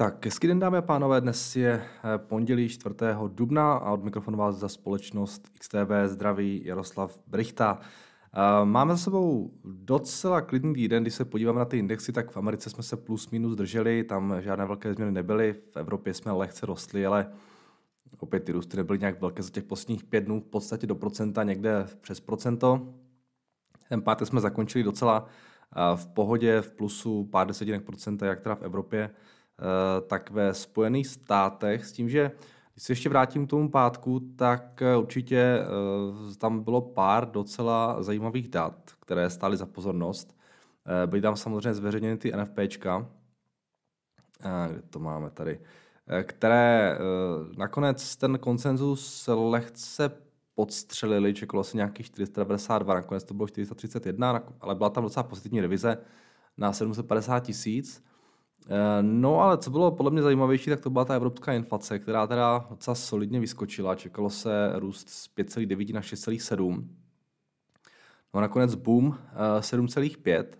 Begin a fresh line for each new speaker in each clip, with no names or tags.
Tak, hezký den dámy a pánové, dnes je eh, pondělí 4. dubna a od mikrofonu vás za společnost XTV zdraví Jaroslav Brichta. Eh, máme za sebou docela klidný týden, když se podíváme na ty indexy, tak v Americe jsme se plus minus drželi, tam žádné velké změny nebyly, v Evropě jsme lehce rostli, ale opět ty růsty nebyly nějak velké za těch posledních pět dnů, v podstatě do procenta, někde přes procento. Ten pátek jsme zakončili docela eh, v pohodě, v plusu pár desetinek procenta, jak teda v Evropě, tak ve Spojených státech s tím, že když se ještě vrátím k tomu pátku, tak eh, určitě eh, tam bylo pár docela zajímavých dat, které stály za pozornost. Byly tam samozřejmě zveřejněny ty NFPčka, kde to máme tady, které nakonec ten konsenzus lehce podstřelili, čekalo se nějakých 492, nakonec to bylo 431, ale byla tam docela pozitivní revize na 750 tisíc. Eh, no ale co bylo podle mě zajímavější, tak to byla ta evropská inflace, která teda docela solidně vyskočila. Čekalo se růst z 5,9 na 6,7. No a nakonec boom, 7,5. Eh,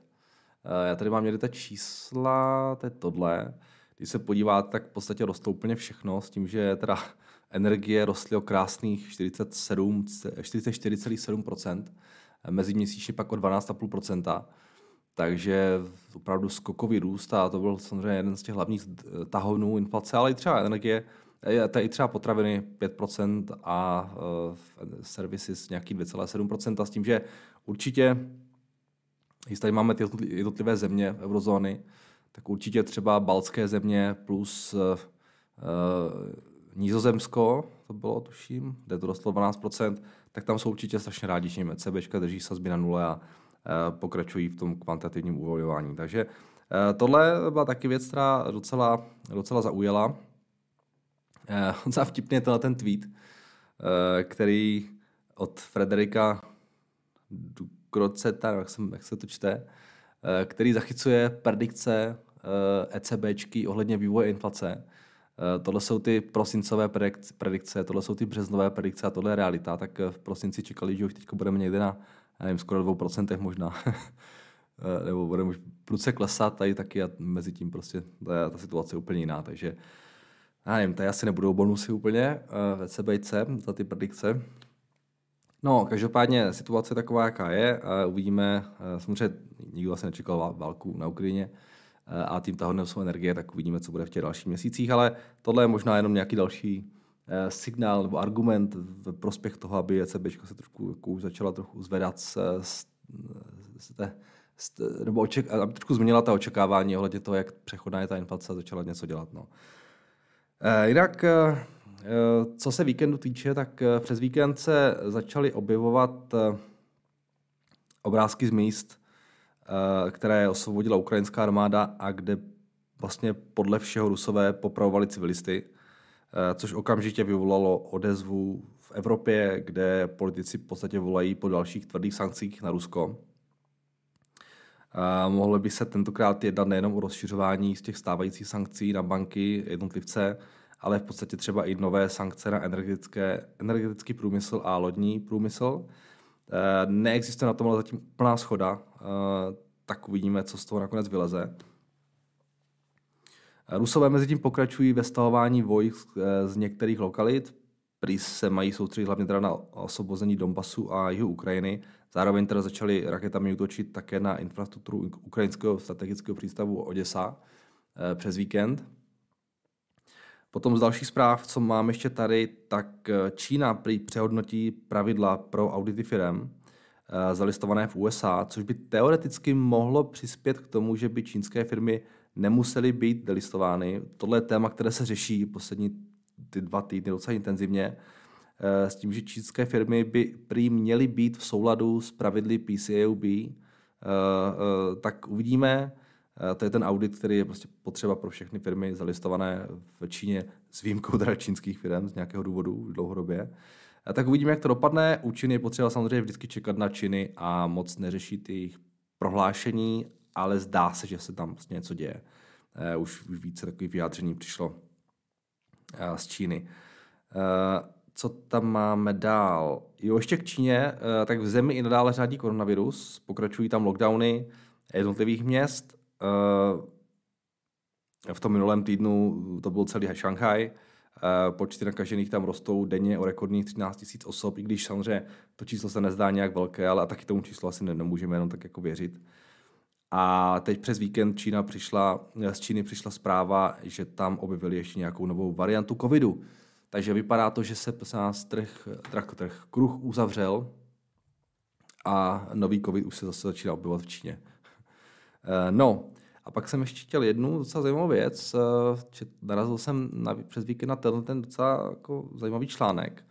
eh, já tady mám někde ta čísla, to je tohle. Když se podíváte, tak v podstatě rostou úplně všechno, s tím, že teda energie rostly o krásných 47, 44,7%, meziměsíčně pak o 12,5% takže opravdu skokový růst a to byl samozřejmě jeden z těch hlavních tahovnů inflace, ale i třeba energie, to i třeba potraviny 5% a uh, servisy s nějaký 2,7% s tím, že určitě, když tady máme ty jednotlivé země eurozóny, tak určitě třeba baltské země plus uh, Nizozemsko, to bylo tuším, kde to rostlo 12%, tak tam jsou určitě strašně rádi, že jim ECBčka drží sazby na nule a Eh, pokračují v tom kvantitativním uvolňování. Takže eh, tohle byla taky věc, která docela, docela zaujala. Eh, docela vtipně tenhle ten tweet, který od Frederika Dukroceta, jak, jak se to čte, který zachycuje predikce ECBčky ohledně vývoje inflace. Tohle jsou ty prosincové predikce, tohle jsou ty březnové predikce a tohle je realita. Tak v prosinci čekali, že už teď budeme někde na já nevím, skoro 2% možná. Eh, nebo bude už pruce klesat tady taky a mezi tím prostě ta, ta situace je úplně jiná, takže já nevím, tady asi nebudou bonusy úplně uh, v CBC za ty predikce. No, každopádně situace taková, jaká je. Uh, uvidíme, uh, samozřejmě nikdo asi nečekal válku na Ukrajině uh, a tím tahodnou jsou energie, tak uvidíme, co bude v těch dalších měsících, ale tohle je možná jenom nějaký další signál nebo argument v prospěch toho, aby ECB se trošku jako už začala trochu zvedat z, z, z té, z, nebo oček, aby trošku změnila ta očekávání ohledně toho, jak přechodná je ta inflace a začala něco dělat. No. E, jinak, e, co se víkendu týče, tak přes víkend se začaly objevovat obrázky z míst, které osvobodila ukrajinská armáda a kde vlastně podle všeho rusové popravovali civilisty. Eh, což okamžitě vyvolalo odezvu v Evropě, kde politici v podstatě volají po dalších tvrdých sankcích na Rusko. Eh, mohlo by se tentokrát jednat nejenom o rozšiřování z těch stávajících sankcí na banky, jednotlivce, ale v podstatě třeba i nové sankce na energetické, energetický průmysl a lodní průmysl. Eh, neexistuje na tom zatím plná schoda, tak uvidíme, co z toho nakonec vyleze. Rusové mezi tím pokračují ve stahování vojsk eh, z některých lokalit. Prý se mají soustředit hlavně teda na osvobození Donbasu a jihu Ukrajiny. Zároveň teda začali raketami útočit také na infrastrukturu ukrajinského strategického přístavu Oděsa eh, přes víkend. Potom z dalších zpráv, co mám ještě tady, tak eh, Čína prý přehodnotí pravidla pro audity firm zalistované v USA, což by teoreticky mohlo přispět k tomu, že by čínské firmy nemusely být delistovány. Tohle je téma, které se řeší poslední ty dva týdny docela intenzivně, eh, s tím, že čínské firmy by prý měly být v souladu s pravidly PCAOB, eh, eh, tak uvidíme. To je ten audit, který je prostě potřeba pro všechny firmy zalistované v Číně s výjimkou teda čínských firm z nějakého důvodu dlouhodobě. Tak uvidíme, jak to dopadne. U Číny je potřeba samozřejmě vždycky čekat na Číny a moc neřešit jejich prohlášení ale zdá se, že se tam vlastně něco děje. Uh, už, už více takových vyjádření přišlo uh, z Číny. Uh, co tam máme dál? Jo, ještě k Číně, tak v zemi i nadále řádí koronavirus, pokračují tam lockdowny jednotlivých měst. V tom minulém týdnu to byl celý Šanghaj, počty nakažených tam rostou denně o rekordních 13 000 osob, i když samozřejmě to číslo se nezdá nějak velké, ale taky tomu číslu asi nemůžeme jenom tak jako věřit. A teď přes víkend Čína přišla, z Číny přišla zpráva, že tam objevili ještě nějakou novou variantu covidu. Takže vypadá to, že se nás trh, trh, trh kruh uzavřel a nový covid už se zase začíná objevovat v Číně. Eh, no, a pak jsem ještě chtěl jednu docela zajímavou věc. Eh, narazil jsem na, přes víkend na tenhle ten docela jako zajímavý článek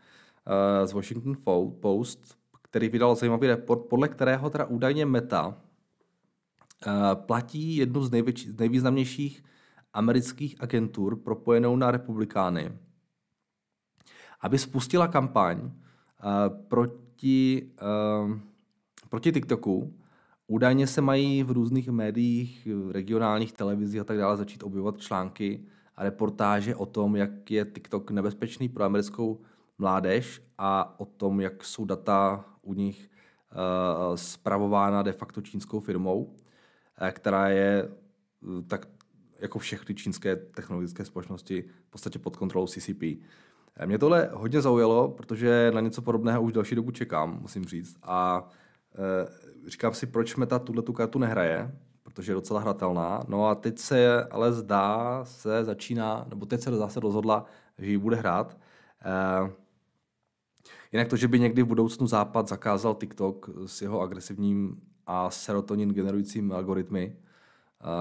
eh, z Washington Post, který vydal zajímavý report, podle kterého teda údajně Meta platí jednu z, největší, z nejvýznamnějších amerických agentur propojenou na republikány, aby spustila kampaň proti, proti TikToku, Údajně se mají v různých médiích, regionálních televizích a tak dále začít objevovat články a reportáže o tom, jak je TikTok nebezpečný pro americkou mládež a o tom, jak jsou data u nich uh, spravována de facto čínskou firmou, uh, která je uh, tak jako všechny čínské technologické společnosti v podstatě pod kontrolou CCP. Mě tohle hodně zaujalo, protože na něco podobného už další dobu čekám, musím říct. A říkám si, proč Meta tuhle tu kartu nehraje, protože je docela hratelná. No a teď se ale zdá, se začíná, nebo teď se zase rozhodla, že ji bude hrát. Eh, jinak to, že by někdy v budoucnu Západ zakázal TikTok s jeho agresivním a serotonin generujícím algoritmy,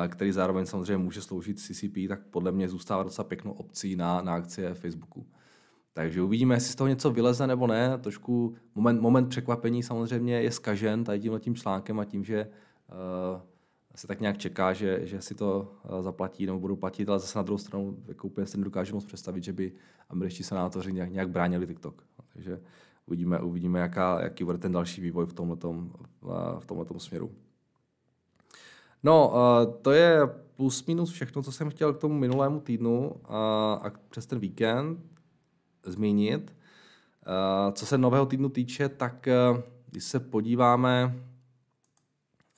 eh, který zároveň samozřejmě může sloužit CCP, tak podle mě zůstává docela pěknou opcí na, na akcie Facebooku. Takže uvidíme, jestli z toho něco vyleze nebo ne. Trošku moment, moment překvapení samozřejmě je skažen tady tímhle tím článkem a tím, že uh, se tak nějak čeká, že, že si to uh, zaplatí nebo budou platit, ale zase na druhou stranu jako úplně si nedokážu moc představit, že by američtí senátoři nějak, nějak bránili TikTok. Takže uvidíme, uvidíme jaká, jaký bude ten další vývoj v tomhletom, uh, v směru. No, uh, to je plus minus všechno, co jsem chtěl k tomu minulému týdnu uh, a přes ten víkend zmínit. Eh, co se nového týdnu týče, tak eh, když se podíváme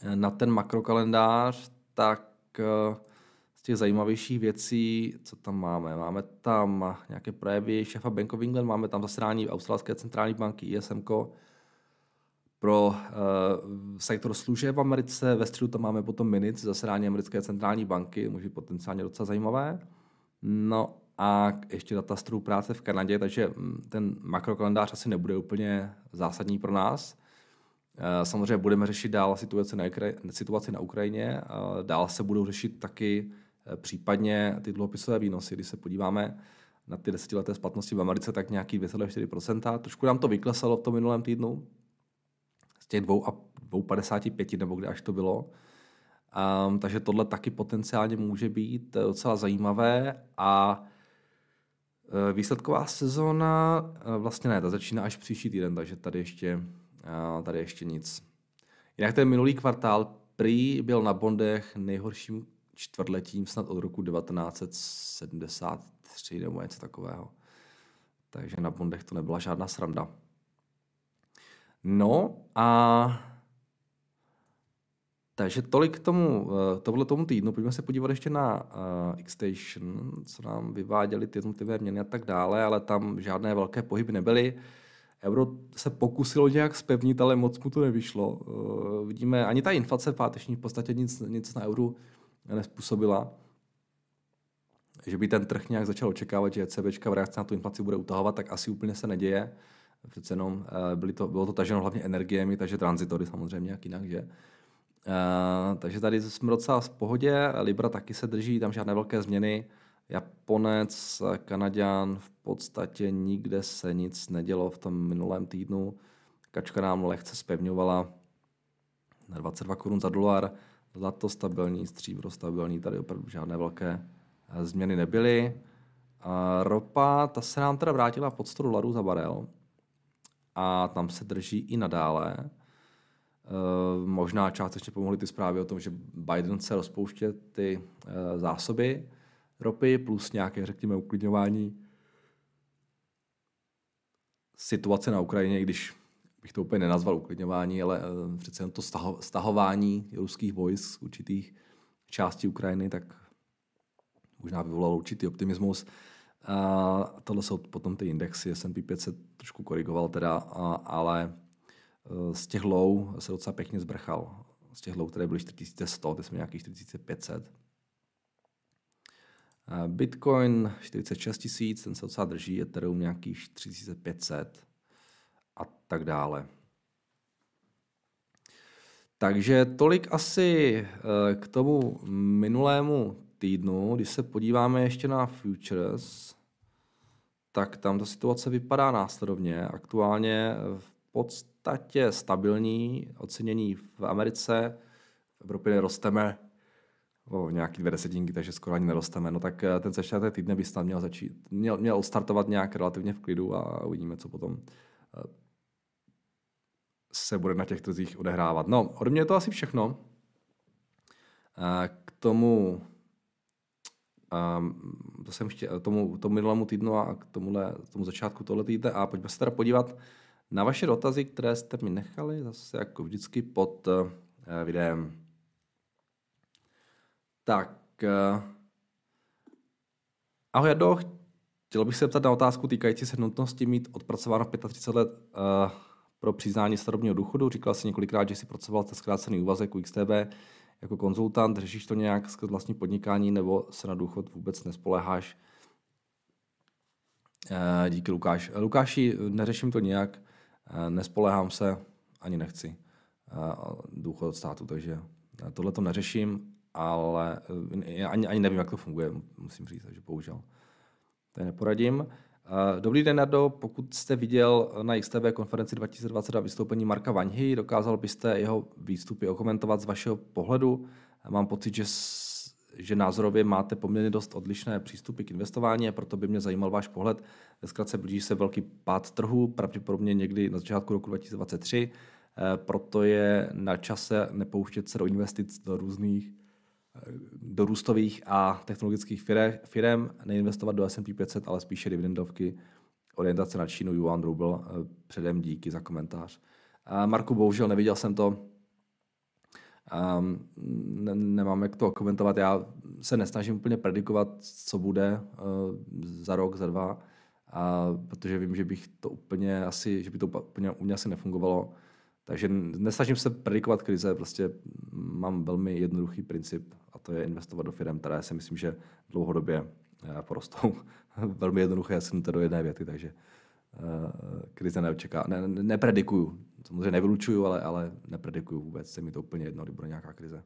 eh, na ten makrokalendář, tak z těch zajímavějších věcí, co tam máme? Máme tam nějaké projevy šefa Bank of England, máme tam zasedání Australské centrální banky ISM pro uh, sektor služeb v Americe. Ve středu tam máme potom minutes zasedání americké centrální banky, může potenciálně docela zajímavé. No a ještě data z trhu práce v Kanadě, takže mm, ten makrokalendář asi nebude úplně zásadní pro nás. Eh, samozřejmě budeme řešit dál situaci na, situaci na Ukrajině, dál se budou řešit taky eh, případně ty dluhopisové výnosy, když se podíváme na ty desetileté splatnosti v Americe, tak nějaký 2,4%. Trošku nám to vyklesalo v tom minulém týdnu, z těch 2,55 nebo kde až to bylo. Um, takže tohle taky potenciálně může být docela zajímavé a Eh, výsledková sezóna, eh, vlastně ne, ta začíná až příští týden, takže tady ještě, eh, tady ještě nic. Jinak ten minulý kvartál prý byl na bondech nejhorším čtvrtletím snad od roku 1973 nebo něco takového. Takže na bondech to nebyla žádná sranda. No a takže tolik k tomu, eh, tohle tomu týdnu. Pojďme se podívat ještě na uh, Xstation, co nám vyváděly ty jednotlivé měny a tak dále, ale tam žádné velké pohyby nebyly. Euro se pokusilo nějak spevnit, ale moc mu to nevyšlo. Uh, vidíme, ani ta inflace páteční v podstatě nic, nic na euro nespůsobila. Že by ten trh nějak začal očekávat, že ECB v reakci na tu inflaci bude utahovat, tak asi úplně se neděje. Přece jenom uh, byly to, bylo to taženo hlavně energiemi, takže tranzitory samozřejmě, jak jinak, že? Uh, takže tady jsme docela v pohodě, Libra taky se drží, tam žádné velké změny. Japonec, Kanaďan, v podstatě nikde se nic nedělo v tom minulém týdnu. Kačka nám lehce spevňovala na 22 korun za dolar, zlato stabilní, stříbro stabilní, tady opravdu žádné velké eh, změny nebyly. A ropa, ta se nám teda vrátila pod 100 dolarů za barel a tam se drží i nadále. Eh, možná částečně pomohly ty zprávy o tom, že Biden chce rozpouštět ty eh, zásoby ropy plus nějaké, řekněme, uklidňování situace na Ukrajině, když bych to úplně nenazval uklidňování, ale eh, přece jen to stahování ruských vojsk z určitých částí Ukrajiny, tak možná vyvolalo určitý optimismus. A tohle jsou potom ty indexy, S&P 500 trošku korigoval teda, ale e, z těch low se docela pěkně zbrchal. Z těch low, které byly 4100, teď jsme nějakých 4500. Bitcoin 46 tisíc, ten se docela drží, Ethereum nějakých 3500 a tak dále. Takže tolik asi e, k tomu minulému týdnu, když se podíváme ještě na futures, tak tam ta situace vypadá následovně. Aktuálně v podstatě stabilní ocenění v Americe, v Evropě nerosteme o nějaký dvě desetinky, takže skoro ani nerosteme. No tak eh, ten začátek týdne by snad měl začít, měl, měl startovat nějak relativně v klidu a uvidíme, co potom eh, se bude na těch trzích odehrávat. No, ode mě je to asi všechno. K tomu Um, to jsem chtěl tomu, tomu minulému týdnu a k tomuhle, tomu začátku tohle týdne a pojďme se teda podívat na vaše dotazy, které jste mi nechali zase jako vždycky pod uh, videem. Tak, uh, ahoj Jado, chtěl bych se zeptat na otázku týkající se nutnosti mít odpracováno 35 let uh, pro přiznání starobního důchodu. Říkal jsi několikrát, že jsi pracoval ten zkrácený úvazek u XTB jako konzultant, řešíš to nějak skrz vlastní podnikání nebo se na důchod vůbec nespoleháš? Eh, díky Lukáš. Lukáši, neřeším to nějak, eh, nespolehám se, ani nechci eh, důchod od státu, takže tohle to neřeším, ale ani, ani nevím, jak to funguje, musím říct, takže bohužel. To neporadím. Dobrý den, Nardo. Pokud jste viděl na XTB konferenci 2022 vystoupení Marka Vaňhy, dokázal byste jeho výstupy okomentovat z vašeho pohledu? Mám pocit, že, že názorově máte poměrně dost odlišné přístupy k investování a proto by mě zajímal váš pohled. Zkrátka blíží se velký pád trhu, pravděpodobně někdy na začátku roku 2023, eh, proto je na čase nepouštět se do investic do různých do růstových a technologických firm, neinvestovat do S&P 500, ale spíše dividendovky, orientace na Čínu, Yuan, Rubl, eh, předem díky za komentář. Marku, bohužel neviděl jsem to, ne, nemám jak to komentovat, já se nesnažím úplně predikovat, co bude uh, za rok, za dva, protože vím, že bych to úplně asi, že by to úplně u mě asi nefungovalo. Takže nesnažím se predikovat krize, prostě mám velmi jednoduchý princip a to je investovat do firm, které si myslím, že dlouhodobě eh, porostou. velmi jednoduché, já jsem to do jedné věty, takže uh, krize neočeká, ne, ne, nepredikuju. Samozřejmě nevylučuju, ale, ale nepredikuju vůbec. Se mi to úplně jedno, kdy bude nějaká krize.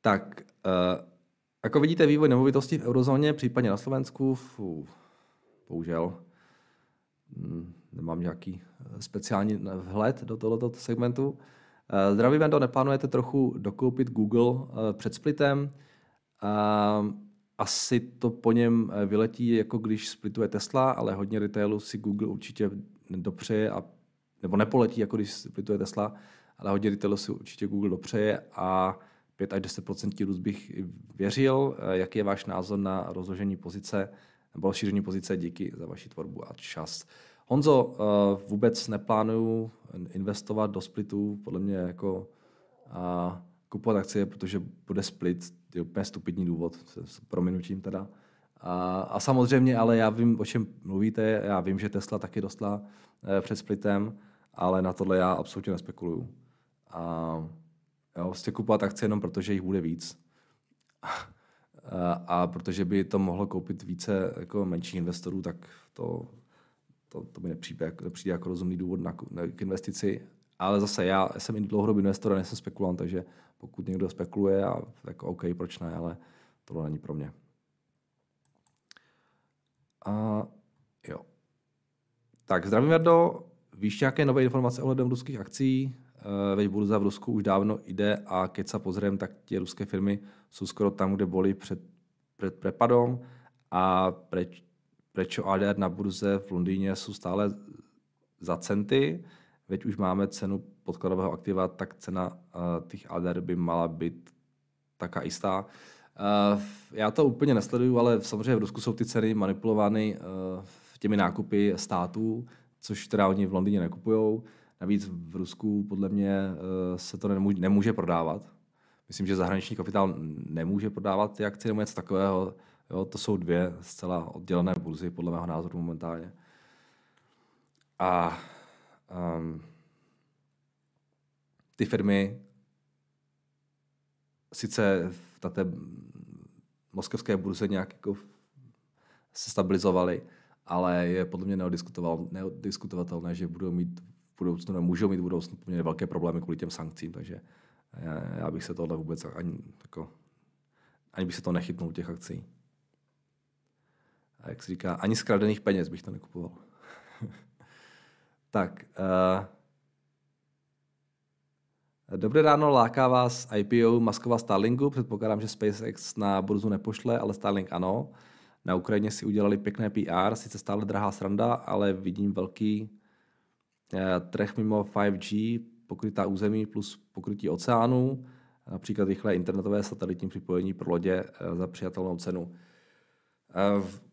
Tak, uh, jako vidíte, vývoj nemovitostí v eurozóně, případně na Slovensku, fů, bohužel, nemám nějaký eh, speciální vhled do tohoto segmentu. Eh, Zdravý Vendo, neplánujete trochu dokoupit Google eh, před splitem? Asi to po něm vyletí, jako když splituje Tesla, ale hodně retailu si Google určitě dopřeje, a, nebo nepoletí, jako když splituje Tesla, ale hodně retailu si určitě Google dopřeje a 5 až 10% růst bych věřil. Jaký je váš názor na rozložení pozice nebo rozšíření pozice? Díky za vaši tvorbu a čas. Honzo, eh, vůbec neplánuju investovat do splitů, podle mě jako a kupovat akcie, protože bude split, je úplně stupidní důvod, s prominutím teda. A, a samozřejmě, ale já vím, o čem mluvíte, já vím, že Tesla taky dostala eh, před splitem, ale na tohle já absolutně nespekuluju. A jo, prostě kupovat akcie jenom protože jich bude víc. a, a protože by to mohlo koupit více jako menších investorů, tak to to, to mi nepřijde, nepřijde jako rozumný důvod na, na, k investici. Ale zase já jsem dlouhodobý investor a nejsem spekulant, takže pokud někdo spekuluje, a, tak OK, proč ne, ale tohle není pro mě. A jo. Tak zdravím, Jardo. Víš nějaké nové informace ohledem ruských akcí? E, veď burza v Rusku už dávno jde a keď se pozriem, tak ty ruské firmy jsou skoro tam, kde byly před, před prepadom a preč, prečo ADR na burze v Londýně jsou stále za centy, veď už máme cenu podkladového aktiva, tak cena uh, těch ADR by mala být taká jistá. Uh, já to úplně nesleduju, ale samozřejmě v Rusku jsou ty ceny manipulovány uh, těmi nákupy států, což teda oni v Londýně nekupují. Navíc v Rusku podle mě uh, se to nemůže, nemůže prodávat. myslím, že zahraniční kapitál nemůže prodávat ty akcie nebo něco takového. Jo, to jsou dvě zcela oddělené burzy, podle mého názoru momentálně. A um, ty firmy sice na té moskevské burze nějak jako se stabilizovaly, ale je podle mě neodiskutovatelné, že budou mít v budoucnu, můžou mít v budoucnu poměrně velké problémy kvůli těm sankcím, takže já, já bych se tohle vůbec ani, jako, ani bych se to nechytnul těch akcí. A jak se říká, ani z kradených peněz bych to nekupoval. tak. Uh, Dobré ráno, láká vás IPO Maskova Starlinku. Předpokládám, že SpaceX na burzu nepošle, ale Starlink ano. Na Ukrajině si udělali pěkné PR, sice stále drahá sranda, ale vidím velký eh, trh mimo 5G, pokrytá území plus pokrytí oceánů, například rychlé internetové satelitní připojení pro lodě eh, za přijatelnou cenu. Eh,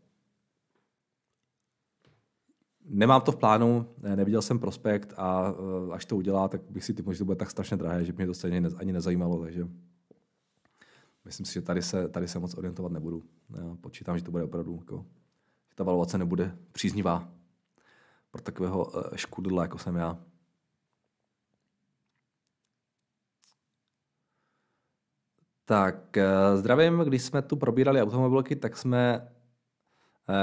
Nemám to v plánu, neviděl jsem prospekt a eh, až to udělá, tak bych si typoval, že to bude tak strašně drahé, že mě to stejně ani nezajímalo, takže myslím si, že tady se, tady se moc orientovat nebudu. Já počítám, že to bude opravdu, jako, že ta valuace nebude příznivá pro takového eh, škudla, jako jsem já. Tak, eh, zdravím, když jsme tu probírali automobilky, tak jsme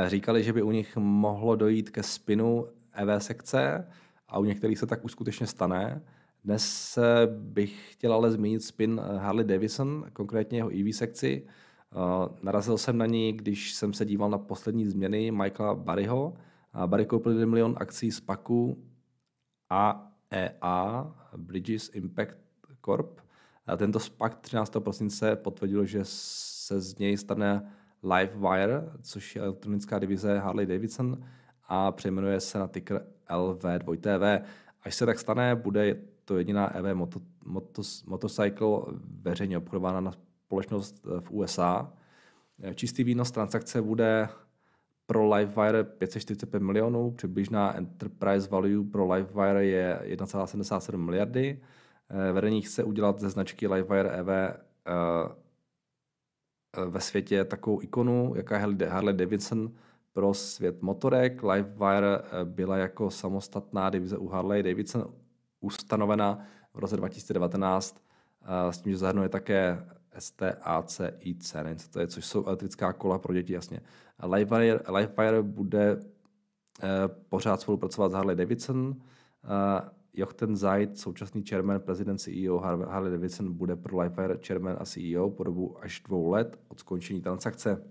říkali, že by u nich mohlo dojít ke spinu EV sekce a u některých se tak už skutečně stane. Dnes bych chtěl ale zmínit spin eh, Harley Davidson, konkrétně jeho EV sekci. Eh, narazil jsem na ní, když jsem se díval na poslední změny Michaela Barryho. Barry koupil 1 milion akcí z PAKu AEA, Bridges Impact Corp. Tento SPAC 13. prosince potvrdil, že se z něj stane Livewire, což je elektronická divize Harley Davidson a přejmenuje se na ticker LV2TV. Až se tak stane, bude to jediná EV moto, motos, motorcycle veřejně obchodována na společnost eh, v USA. Čistý výnos transakce bude pro Livewire 545 milionů, přibližná enterprise value pro Livewire je 1,77 miliardy. Eh, vedení chce udělat ze značky Livewire EV Eh, ve světě takovou ikonu, jaká je Harley Davidson pro svět motorek. Livewire eh, byla jako samostatná divize u Harley Davidson ustanovena v roce 2019 eh, s tím, že zahrnuje také STACIC, co to je, což jsou elektrická kola pro děti, jasně. Livewire, Livewire bude pořád spolupracovat s Harley Davidson, Jochten Zaid, současný chairman, prezident CEO Harley Davidson, bude pro Livewire chairman a CEO po dobu až dvou let od skončení transakce.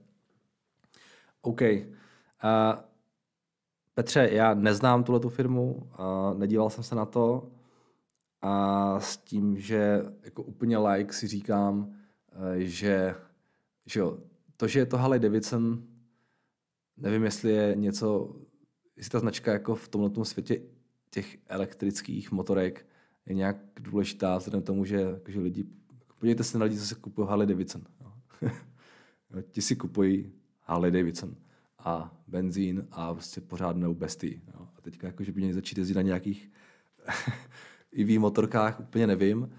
OK. Uh, Petře, já neznám tuhle tu firmu, uh, nedíval jsem se na to a s tím, že jako úplně like si říkám, uh, že, že jo, to, že je to Harley Davidson, nevím, jestli je něco, jestli ta značka jako v tomhle světě těch elektrických motorek je nějak důležitá vzhledem tomu, že, že lidi, podívejte se na lidi, co si kupují Harley Davidson. Ti si kupují Harley Davidson a benzín a prostě pořádnou bestii. Jo. A teďka jako, že by měli začít jezdit na nějakých EV motorkách, úplně nevím. Uh,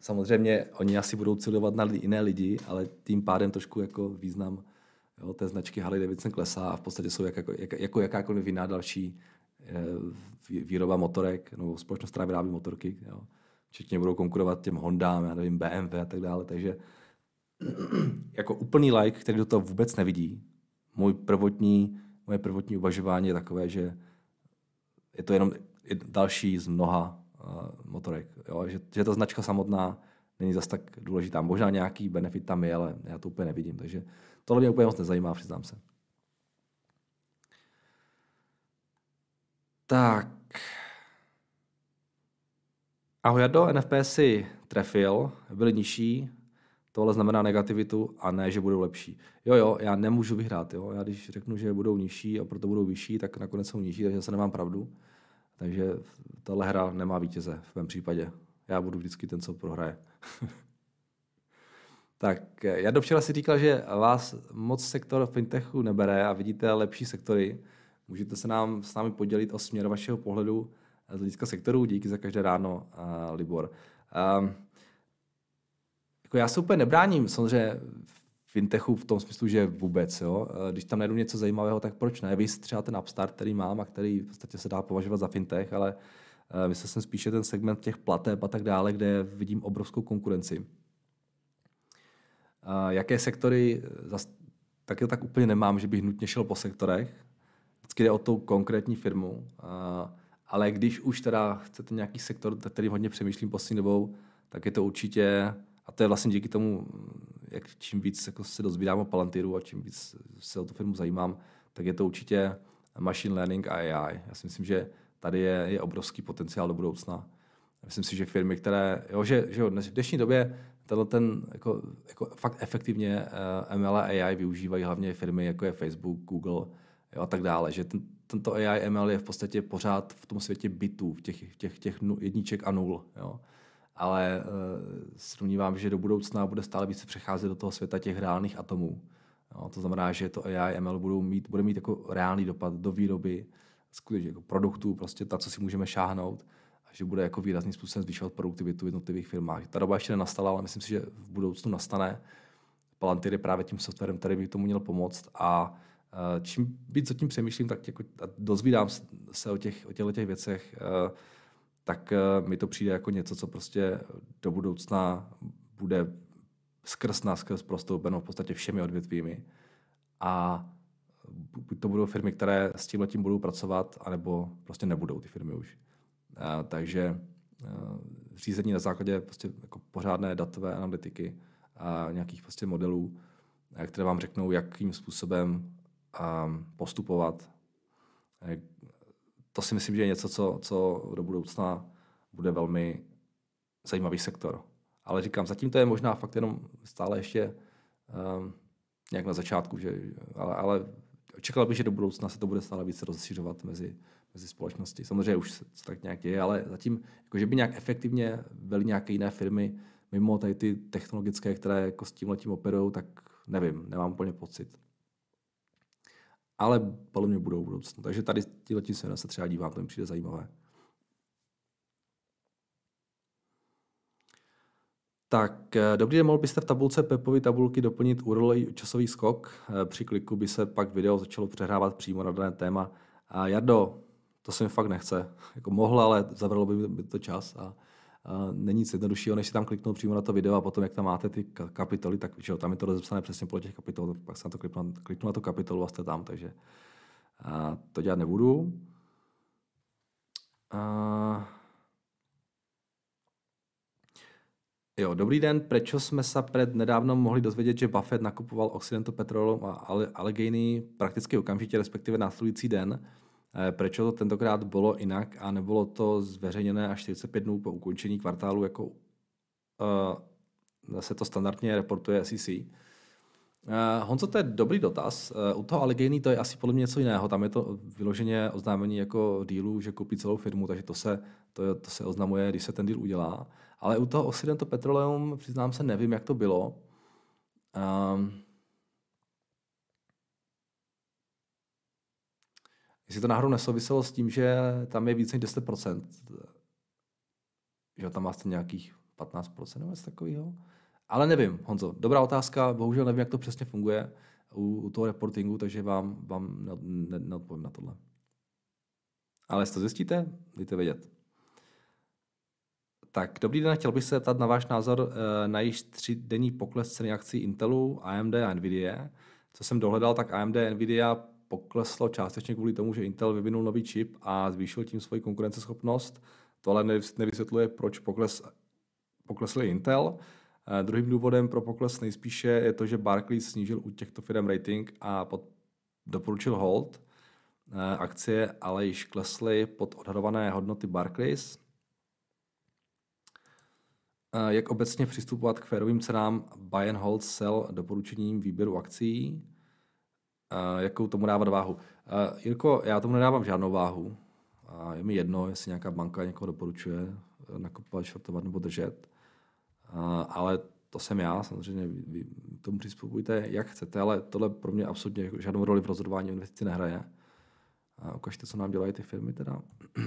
samozřejmě oni asi budou cílovat na jiné lidi, ale tím pádem trošku jako význam jo, té značky Harley Davidson klesá a v podstatě jsou jak, jako, jak, jako jakákoliv jiná další Eh, výroba motorek, nebo společnost, která vyrábí motorky, jo. včetně budou konkurovat těm Hondám, já nevím, BMW a tak dále, takže jako úplný like, který do toho vůbec nevidí, můj prvotní, moje prvotní uvažování je takové, že je to jenom další z mnoha uh, motorek. Jo? Že, že ta značka samotná není zas tak důležitá. Možná nějaký benefit tam je, ale já to úplně nevidím. Takže tohle mě úplně moc nezajímá, přiznám se. Tak. Ahoj Jardo, NFP si trefil, byly nižší, tohle znamená negativitu a ne, že budou lepší. Jo, jo, já nemůžu vyhrát, jo. Já když řeknu, že budou nižší a proto budou vyšší, tak nakonec jsou nižší, takže se nemám pravdu. Takže tahle hra nemá vítěze v mém případě. Já budu vždycky ten, co prohraje. tak, já včera si říkal, že vás moc sektor fintechu nebere a vidíte lepší sektory. Můžete se nám s námi podělit o směr vašeho pohledu z hlediska sektoru. Díky za každé ráno, uh, Libor. Um, jako já se úplně nebráním, samozřejmě fintechu v tom smyslu, že vůbec, jo. Když tam najdu něco zajímavého, tak proč ne? Víš třeba ten Upstart, který mám a který v podstatě se dá považovat za fintech, ale uh, myslel jsem spíše ten segment těch plateb a tak dále, kde vidím obrovskou konkurenci. Uh, jaké sektory, taky tak úplně nemám, že bych nutně šel po sektorech. Vždycky jde o tu konkrétní firmu. Uh, ale když už teda chcete nějaký sektor, který hodně přemýšlím poslední dobou, tak je to určitě, a to je vlastně díky tomu, jak čím víc jako se dozvídám o Palantiru a čím víc se o tu firmu zajímám, tak je to určitě machine learning a AI. Já si myslím, že tady je, je obrovský potenciál do budoucna. Myslím si, že firmy, které, jo, že, že v dnešní době tenhle ten jako, jako fakt efektivně eh, ML a AI využívají hlavně firmy, jako je Facebook, Google jo, a tak dále. Že ten, tento AI ML je v podstatě pořád v tom světě bitů, v těch, těch, těch jedniček a nul. Jo ale uh, se domnívám, že do budoucna bude stále více přecházet do toho světa těch reálných atomů. Jo, to znamená, že to AI, ML budou mít, bude mít jako reálný dopad do výroby skutečně jako produktů, prostě ta, co si můžeme šáhnout, a že bude jako výrazným způsobem zvyšovat produktivitu v jednotlivých firmách. Ta doba ještě nenastala, ale myslím si, že v budoucnu nastane. Palantir je právě tím softwarem, který by tomu měl pomoct a čím víc o tím přemýšlím, tak jako, dozvídám se o těch, o těchto těch věcech, uh, tak uh, mi to přijde jako něco, co prostě do budoucna bude skrz nás, skrz prostoupeno v podstatě všemi odvětvími. A buď to budou firmy, které s tím letím budou pracovat, anebo prostě nebudou ty firmy už. Takže řízení na základě prostě jako pořádné datové analytiky a nějakých prostě modelů, které vám řeknou, jakým způsobem postupovat, to si myslím, že je něco, co, co do budoucna bude velmi zajímavý sektor. Ale říkám, zatím to je možná fakt jenom stále ještě um, nějak na začátku, že, ale, ale čekal bych, že do budoucna se to bude stále více rozšiřovat mezi, mezi společnosti. Samozřejmě už se to tak nějak děje, ale zatím, jako, že by nějak efektivně veli nějaké jiné firmy mimo tady ty technologické, které jako s tím letím operují, tak nevím, nemám úplně pocit ale podle mě budou budoucnu. Takže tady tímhle se, se třeba dívám, to mi přijde zajímavé. Tak, eh, dobrý den, mohl byste v tabulce Pepovy tabulky doplnit URL časový skok. Eh, při kliku by se pak video začalo přehrávat přímo na dané téma. A Jardo, to se mi fakt nechce. Jako mohl, ale zabralo by to čas a není nic jednoduššího, než si tam kliknout přímo na to video a potom, jak tam máte ty kapitoly, tak že jo, tam je to rozepsané přesně podle těch kapitol, tak pak jsem to kliknu, kliknu na tu kapitolu a jste tam, takže a to dělat nebudu. A... Jo, dobrý den. Proč jsme se před nedávno mohli dozvědět, že Buffett nakupoval Occidental Petroleum a Allegheny prakticky okamžitě, respektive následující den? Eh, proč to tentokrát bylo jinak a nebylo to zveřejněné až 45 dnů po ukončení kvartálu, jako uh, se to standardně reportuje SEC. Uh, eh, Honzo, to je dobrý dotaz. Uh, u toho Allegheny to je asi podle mě něco jiného. Tam je to vyloženě oznámení jako dílu, že koupí celou firmu, takže to se, to, to se oznamuje, když se ten díl udělá. Ale u toho Occidental Petroleum, přiznám se, nevím, jak to bylo. Um, Jestli to náhodou nesouviselo s tím, že tam je více než 10%, že tam máte nějakých 15% nebo něco takového. Ale nevím, Honzo, dobrá otázka, bohužel nevím, jak to přesně funguje u, u toho reportingu, takže vám, vám ne, ne, neodpovím na tohle. Ale jestli to zjistíte, dejte vědět. Tak, dobrý den, chtěl bych se ptat na váš názor eh, na již denní pokles ceny akcí Intelu, AMD a Nvidia. Co jsem dohledal, tak AMD a Nvidia pokleslo částečně kvůli tomu, že Intel vyvinul nový čip a zvýšil tím svoji konkurenceschopnost. To ale nevysvětluje, proč pokles, poklesl Intel. Eh, druhým důvodem pro pokles nejspíše je to, že Barclays snížil u těchto firm rating a pod, doporučil hold. Eh, akcie ale již klesly pod odhadované hodnoty Barclays. Eh, jak obecně přistupovat k férovým cenám buy and hold sell doporučením výběru akcí? Jakou tomu dávat váhu. Jirko, já tomu nedávám žádnou váhu. Uh, je mi jedno, jestli nějaká banka někoho doporučuje nakupovat, shortovat nebo držet. Uh, ale to jsem já, samozřejmě vy, tomu přizpůsobujte, jak chcete, ale tohle pro mě absolutně žádnou roli v rozhodování investici nehraje. Uh, ukažte, co nám dělají ty firmy teda.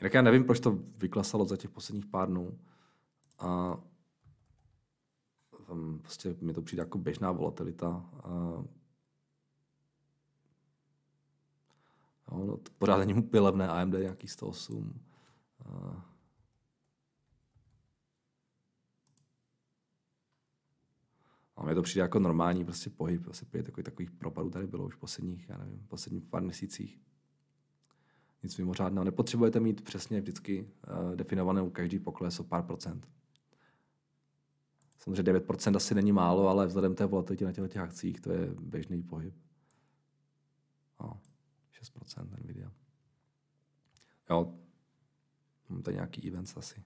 Jinak já nevím, proč to vyklasalo za těch posledních pár dnů. Uh, um, prostě mi to přijde jako běžná volatilita. Uh, no, to pořád není úplně levné AMD nějaký 108. Uh, A mě to přijde jako normální prostě pohyb, prostě pět takový, takových propadů tady bylo už posledních, já nevím, posledních pár měsících. Nic mimořádného. Nepotřebujete mít přesně vždycky uh, definované u každý pokles o pár procent. Samozřejmě 9% asi není málo, ale vzhledem té volatilitě na těch akcích to je běžný pohyb. No, 6% Nvidia. Jo, mám tady nějaký events asi.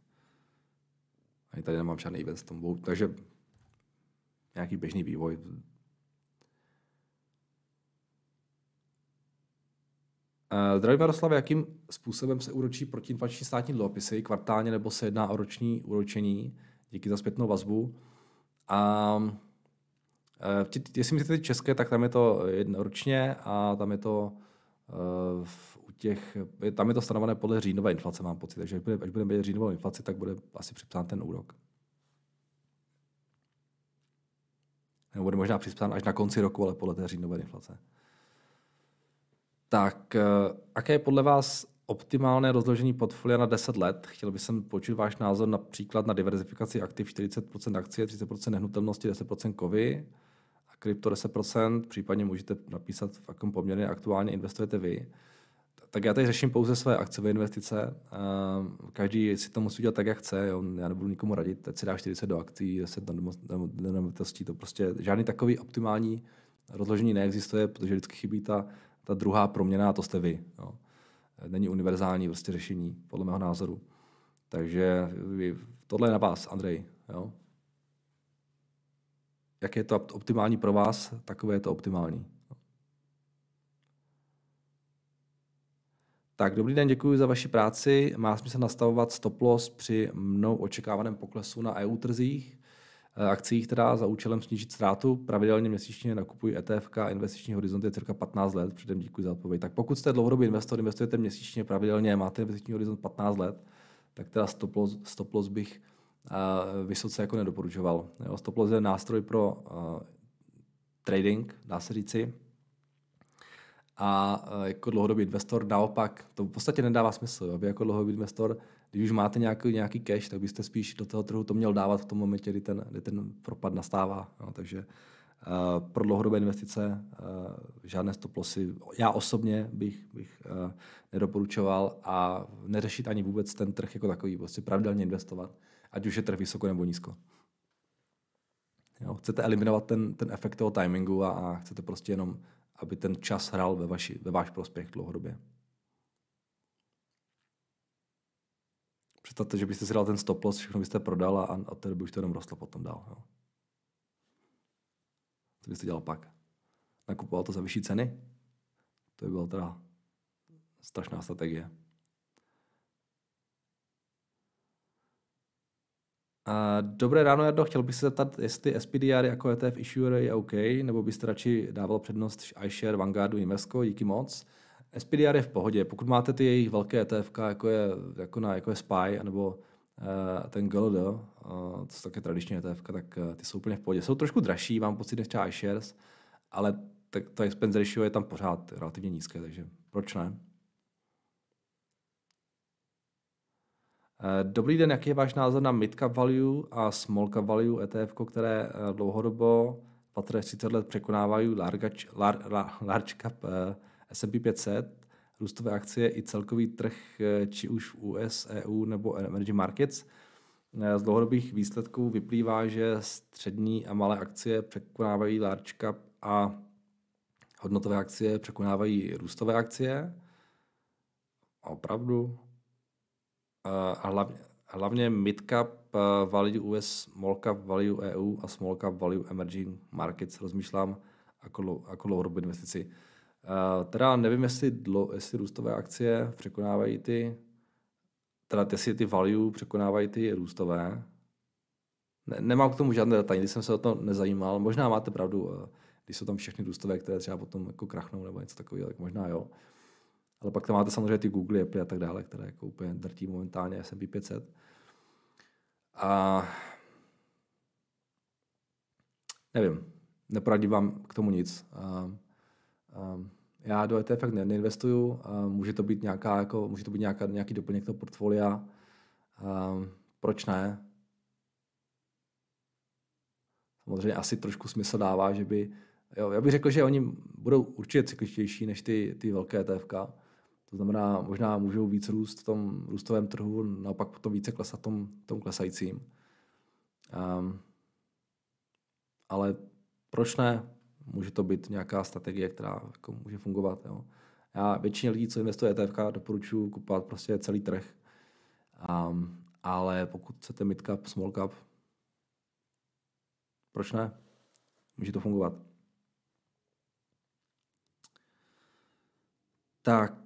Ani tady nemám žádný event s tom, takže nějaký běžný vývoj. Eh, zdravím Jaroslav, jakým způsobem se úročí protiinflační státní dluhopisy, kvartálně nebo se jedná o roční úročení? Díky za zpětnou vazbu. A eh, jestli myslíte české, tak tam je to ročně a tam je to uh, u těch, tam je to stanovené podle říjnové inflace, mám pocit. Takže až bude, až bude mít říjnovou inflaci, tak bude asi připsán ten úrok. nebo bude možná přispěn až na konci roku, ale podle té říjnové inflace. Tak, eh, jaké je podle vás optimálné rozložení portfolia na 10 let? Chtěl bych jsem počít váš názor například na diverzifikaci aktiv 40% akcie, 30% nehnutelnosti, 10% kovy a krypto 10%, případně můžete napísat, v jakém poměrně aktuálně investujete vy tak já tady řeším pouze své akciové investice. Každý si to musí udělat tak, jak chce. Jo. Já nebudu nikomu radit, teď si dá 40 do akcí, 10 do nemovitostí. To prostě žádný takový optimální rozložení neexistuje, protože vždycky chybí ta, ta druhá proměna a to jste vy. Jo. Není univerzální prostě řešení, podle mého názoru. Takže tohle je na vás, Andrej. Jo. Jak je to optimální pro vás, takové je to optimální. Tak, dobrý den, děkuji za vaši práci. Má smysl nastavovat stop loss při mnou očekávaném poklesu na EU trzích, akcích, teda za účelem snížit ztrátu. Pravidelně měsíčně nakupuji ETF a investiční horizont je cirka 15 let. Předem děkuji za odpověď. Tak pokud jste dlouhodobý investor, investujete měsíčně pravidelně, máte investiční horizont 15 let, tak teda stop loss, stop loss bych uh, vysoce jako nedoporučoval. Jo, stop loss je nástroj pro uh, trading, dá se říci, a jako dlouhodobý investor naopak, to v podstatě nedává smysl. Jo? Vy jako dlouhodobý investor, když už máte nějaký, nějaký cash, tak byste spíš do toho trhu to měl dávat v tom momentě, kdy ten, kdy ten propad nastává. Jo? Takže uh, pro dlouhodobé investice uh, žádné stoplosy já osobně bych, bych uh, nedoporučoval a neřešit ani vůbec ten trh jako takový, prostě pravidelně investovat, ať už je trh vysoko nebo nízko. Jo? Chcete eliminovat ten, ten efekt toho timingu a, a chcete prostě jenom aby ten čas hrál ve, vaši, ve váš prospěch dlouhodobě. Představte, že byste si dal ten stop loss, všechno byste prodal a, a tedy by už to jenom rostlo potom dál. Jo. Co byste dělal pak? Nakupoval to za vyšší ceny? To by byla teda strašná strategie. Dobré ráno, Jardo. Chtěl bych se zeptat, jestli SPDR jako ETF issuer je OK, nebo byste radši dával přednost iShare, Vanguardu, Invesco, díky moc. SPDR je v pohodě. Pokud máte ty jejich velké ETF, jako je, jako na, jako je SPY, nebo uh, ten GLD, uh, to jsou také tradiční ETF, tak uh, ty jsou úplně v pohodě. Jsou trošku dražší, mám pocit, než třeba iShares, ale tak, to expense ratio je tam pořád relativně nízké, takže proč ne? Eh, dobrý den, jaký je váš názor na mid cap value a small cap value ETF, které eh, dlouhodobo 30 let překonávají large, large cap eh, S&P 500, růstové akcie i celkový trh, či už v US, EU nebo emerging markets. Z dlouhodobých výsledků vyplývá, že střední a malé akcie překonávají large cap a hodnotové akcie překonávají růstové akcie. Opravdu? a hlavně, hlavně midcap value US, small cap value EU a small cap value emerging markets rozmýšlám jako, jako dlouhodobou investici. Teda nevím, jestli, dlo, jestli růstové akcie překonávají ty, teda jestli ty value překonávají ty růstové. Ne, nemám k tomu žádné data, nikdy jsem se o to nezajímal. Možná máte pravdu, když jsou tam všechny růstové, které třeba potom jako krachnou nebo něco takového, tak možná jo. Ale pak tam máte samozřejmě ty Google, Apple a tak dále, které jako úplně drtí momentálně S&P 500. A nevím, neporadím vám k tomu nic. Um, já do ETF ne, neinvestuju, um, může to být nějaká, jako, může to být nějaká, nějaký doplněk toho portfolia. Um, proč ne? Samozřejmě asi trošku smysl dává, že by, jo, já bych řekl, že oni budou určitě cykličtější než ty, ty velké ETF. To znamená, možná můžou víc růst v tom růstovém trhu, naopak potom více klesat v tom, tom klesajícím. Um, ale proč ne? Může to být nějaká strategie, která jako může fungovat. Jo. Já většině lidí, co investuje ETF, doporučuji kupovat prostě celý trh. Um, ale pokud chcete mid cap, small cap, proč ne? Může to fungovat. Tak,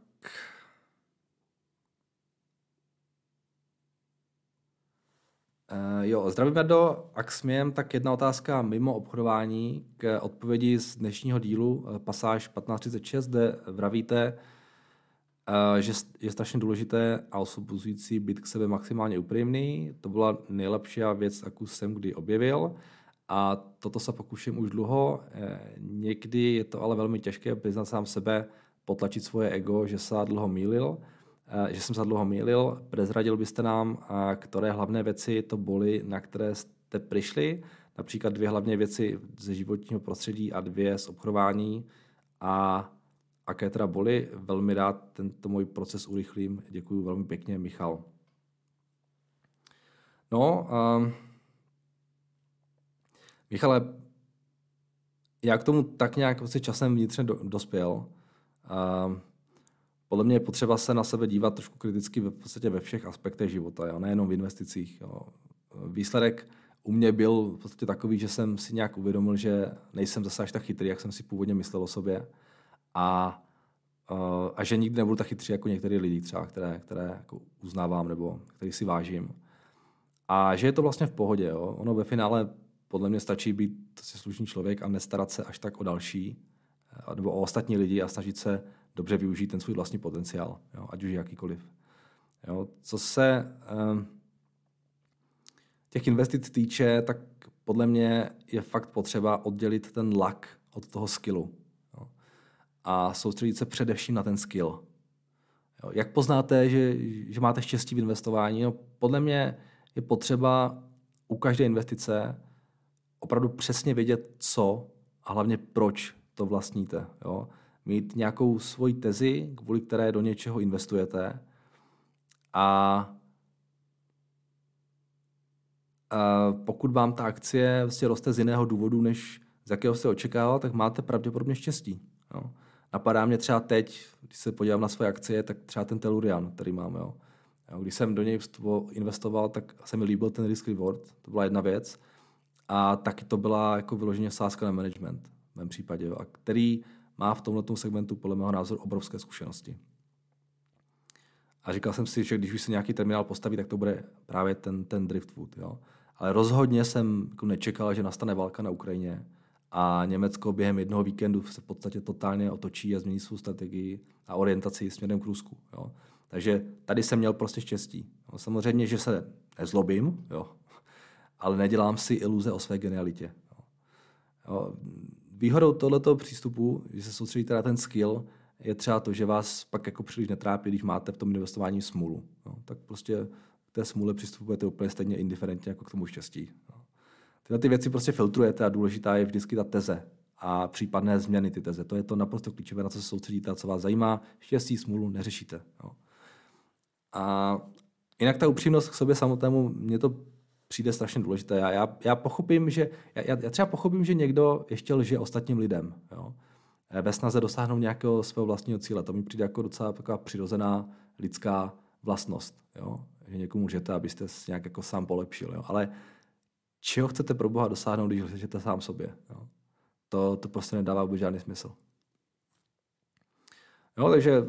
Uh, jo, zdravím Verdo, ak smějem, tak jedna otázka mimo obchodování k odpovědi z dnešního dílu uh, pasáž 1536, kde vravíte, uh, že je strašně důležité a osobuzující být k sebe maximálně upřímný. To byla nejlepší věc, jakou jsem kdy objevil. A toto se pokuším už dlouho. Někdy je to ale velmi těžké přiznat sám sebe, potlačit svoje ego, že se dlouho mýlil. Eh, že jsem se dlouho mýlil. Prezradil byste nám, eh, které hlavné věci to byly, na které jste přišli, například dvě hlavně věci ze životního prostředí a dvě z obchodování a aké teda boli. Velmi rád tento můj proces urychlím. Děkuji velmi pěkně, Michal. No, um, Michale, já k tomu tak nějak vlastně časem vnitřně do, dospěl. Um, podle mě je potřeba se na sebe dívat trošku kriticky v podstatě ve všech aspektech života, jo? nejenom v investicích. Jo? Výsledek u mě byl v podstatě takový, že jsem si nějak uvědomil, že nejsem zase až tak chytrý, jak jsem si původně myslel o sobě. A, a že nikdy nebudu tak chytrý jako některé lidi třeba, které, které jako uznávám nebo který si vážím. A že je to vlastně v pohodě. Jo? Ono ve finále podle mě stačí být slušný člověk a nestarat se až tak o další nebo o ostatní lidi a snažit se dobře využít ten svůj vlastní potenciál, jo, ať už jakýkoliv. Jo, co se um, těch investic týče, tak podle mě je fakt potřeba oddělit ten lak od toho skillu. Jo, a soustředit se především na ten skill. Jo, jak poznáte, že, že máte štěstí v investování? No, podle mě je potřeba u každé investice opravdu přesně vědět, co a hlavně proč to vlastníte. Jo? Mít nějakou svoji tezi, kvůli které do něčeho investujete a, pokud vám ta akcie vlastně roste z jiného důvodu, než z jakého jste očekával, tak máte pravděpodobně štěstí. Jo. Napadá mě třeba teď, když se podívám na své akcie, tak třeba ten Telurian, který mám. Jo. Jo, když jsem do něj investoval, tak se mi líbil ten risk reward, to byla jedna věc. A taky to byla jako vyloženě sázka na management v mém případě, jo, a který má v tomto segmentu podle mého názoru obrovské zkušenosti. A říkal jsem si, že když už se nějaký terminál postaví, tak to bude právě ten, ten Driftwood. Jo? Ale rozhodně jsem jako nečekal, že nastane válka na Ukrajině a Německo během jednoho víkendu se v podstatě totálně otočí a změní svou strategii a orientaci směrem k Rusku. Jo? Takže tady jsem měl prostě štěstí. Jo? Samozřejmě, že se nezlobím, jo? ale nedělám si iluze o své genialitě. Jo? Jo? Výhodou tohoto přístupu, že se soustředíte na ten skill, je třeba to, že vás pak jako příliš netrápí, když máte v tom investování smůlu. No, tak prostě k té smůle přistupujete úplně stejně indiferentně jako k tomu štěstí. No. Tyhle ty věci prostě filtrujete a důležitá je vždycky ta teze a případné změny ty teze. To je to naprosto klíčové, na co se soustředíte a co vás zajímá. Štěstí, smůlu neřešíte. No. A jinak ta upřímnost k sobě samotnému, mě to přijde strašně důležité. Já, já, já pochopím, že, já, já třeba pochopím, že někdo ještě lže ostatním lidem. Jo? Eh, ve snaze dosáhnout nějakého svého vlastního cíle. To mi přijde jako docela taková přirozená lidská vlastnost. Jo? Že někomu můžete, abyste se nějak jako sám polepšil. Jo? Ale čeho chcete pro Boha dosáhnout, když lžete sám sobě? Jo? To, to prostě nedává vůbec žádný smysl. Jo, takže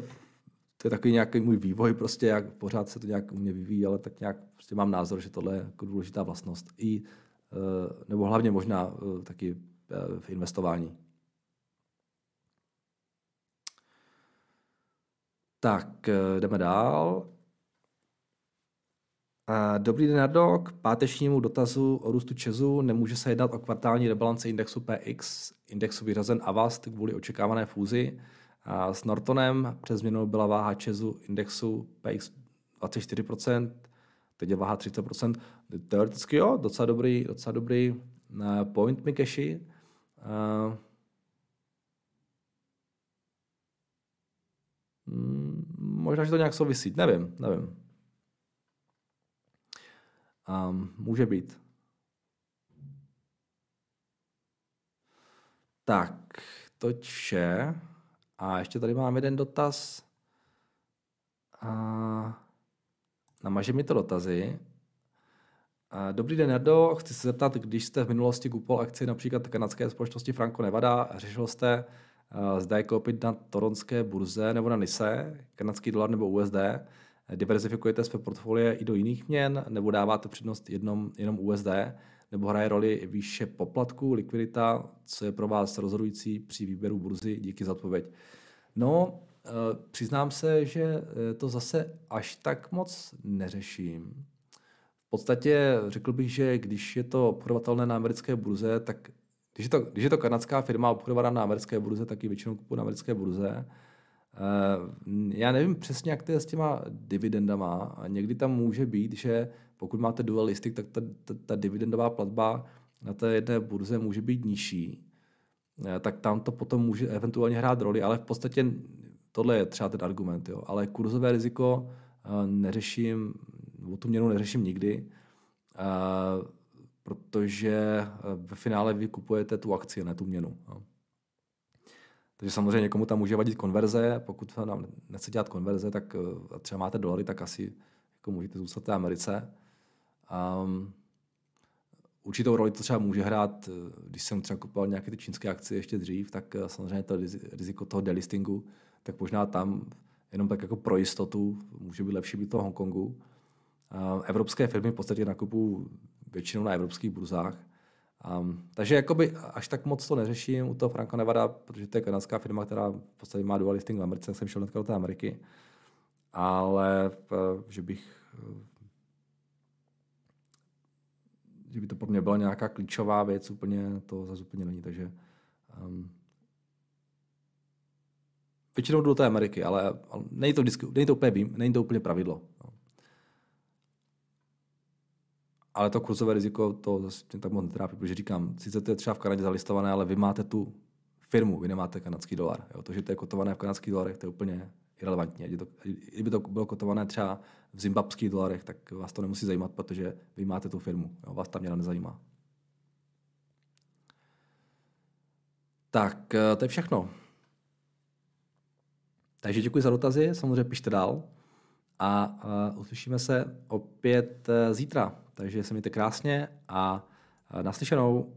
to je takový nějaký můj vývoj, prostě jak pořád se to nějak u mě vyvíjí, ale tak nějak prostě mám názor, že tohle je jako důležitá vlastnost. I, eh, nebo hlavně možná eh, taky eh, v investování. Tak, jdeme dál. Dobrý den, Nardo. K pátečnímu dotazu o růstu Česu nemůže se jednat o kvartální rebalance indexu PX, indexu vyřazen Avast kvůli očekávané fúzi. S Nortonem přes změnou byla váha Česu indexu PX 24%, teď je váha 30%. Teoreticky jo, docela dobrý, docela dobrý eh, point Mikeshi. Uh, možná, že to nějak souvisí, nevím, nevím. Um, může být. Tak, toť vše. A ještě tady mám jeden dotaz. A namaže mi to dotazy. Dobrý den, Nerdo. Chci se zeptat, když jste v minulosti kupoval akci například kanadské společnosti Franco Nevada, řešil jste, uh, zda je koupit na toronské burze nebo na NISE, kanadský dolar nebo USD, diverzifikujete své portfolie i do jiných měn, nebo dáváte přednost jednom, jenom USD, nebo hraje roli výše poplatku, likvidita, co je pro vás rozhodující při výběru burzy? Díky za odpověď. No, eh, přiznám se, že eh, to zase až tak moc neřeším. V podstatě řekl bych, že když je to obchodovatelné na americké burze, tak když je to, když je to kanadská firma obchodovaná na americké burze, tak ji většinou kupuji na americké burze. Eh, já nevím přesně, jak to je s těma dividendama. A někdy tam může být, že pokud máte dual listing, tak ta, ta, ta dividendová platba na té jedné burze může být nižší. Eh, tak tam to potom může eventuálně hrát roli, ale v podstatě tohle je třeba ten argument. Jo. Ale kurzové riziko eh, neřeším, o tu měnu neřeším nikdy, protože ve finále vy kupujete tu akci, ne tu měnu. Jo. Takže samozřejmě někomu tam může vadit konverze, pokud nám nechce dělat konverze, tak eh, třeba máte dolary, tak asi jako můžete zůstat v té Americe. Um, určitou roli to třeba může hrát, eh, když jsem třeba kupoval nějaké ty čínské akcie ještě dřív, tak eh, samozřejmě to riziko toho delistingu, tak možná tam jenom tak jako pro jistotu může být lepší být to Hongkongu. Evropské firmy v podstatě nakupují většinou na evropských burzách, Um, takže jakoby až tak moc to neřeším u toho Franco Nevada, protože to je kanadská firma, která v podstatě má dual listing v Americe, jsem šel do té Ameriky. Ale eh, že bych eh, že by to pro mě byla nějaká klíčová věc, úplně to zase úplně není, takže um, většinou jdu do té Ameriky, ale, ale není, to vždycky, není, to úplně, není to úplně pravidlo. No. Ale to kurzové riziko to zase mě tak moc netrápí, protože říkám, sice to je třeba v Kanadě zalistované, ale vy máte tu firmu, vy nemáte kanadský dolar. Jo? To, že to je kotované v kanadských dolarech, to je úplně irrelevantní. To, kdyby to bylo kotované třeba v zimbabských dolarech, tak vás to nemusí zajímat, protože vy máte tu firmu. Jo? Vás tam měla nezajímá. Tak, eh, to je všechno. Takže děkuji za dotazy, samozřejmě pište dál a uh, uslyšíme se opět uh, zítra. Takže se mějte krásně a uh, naslyšenou.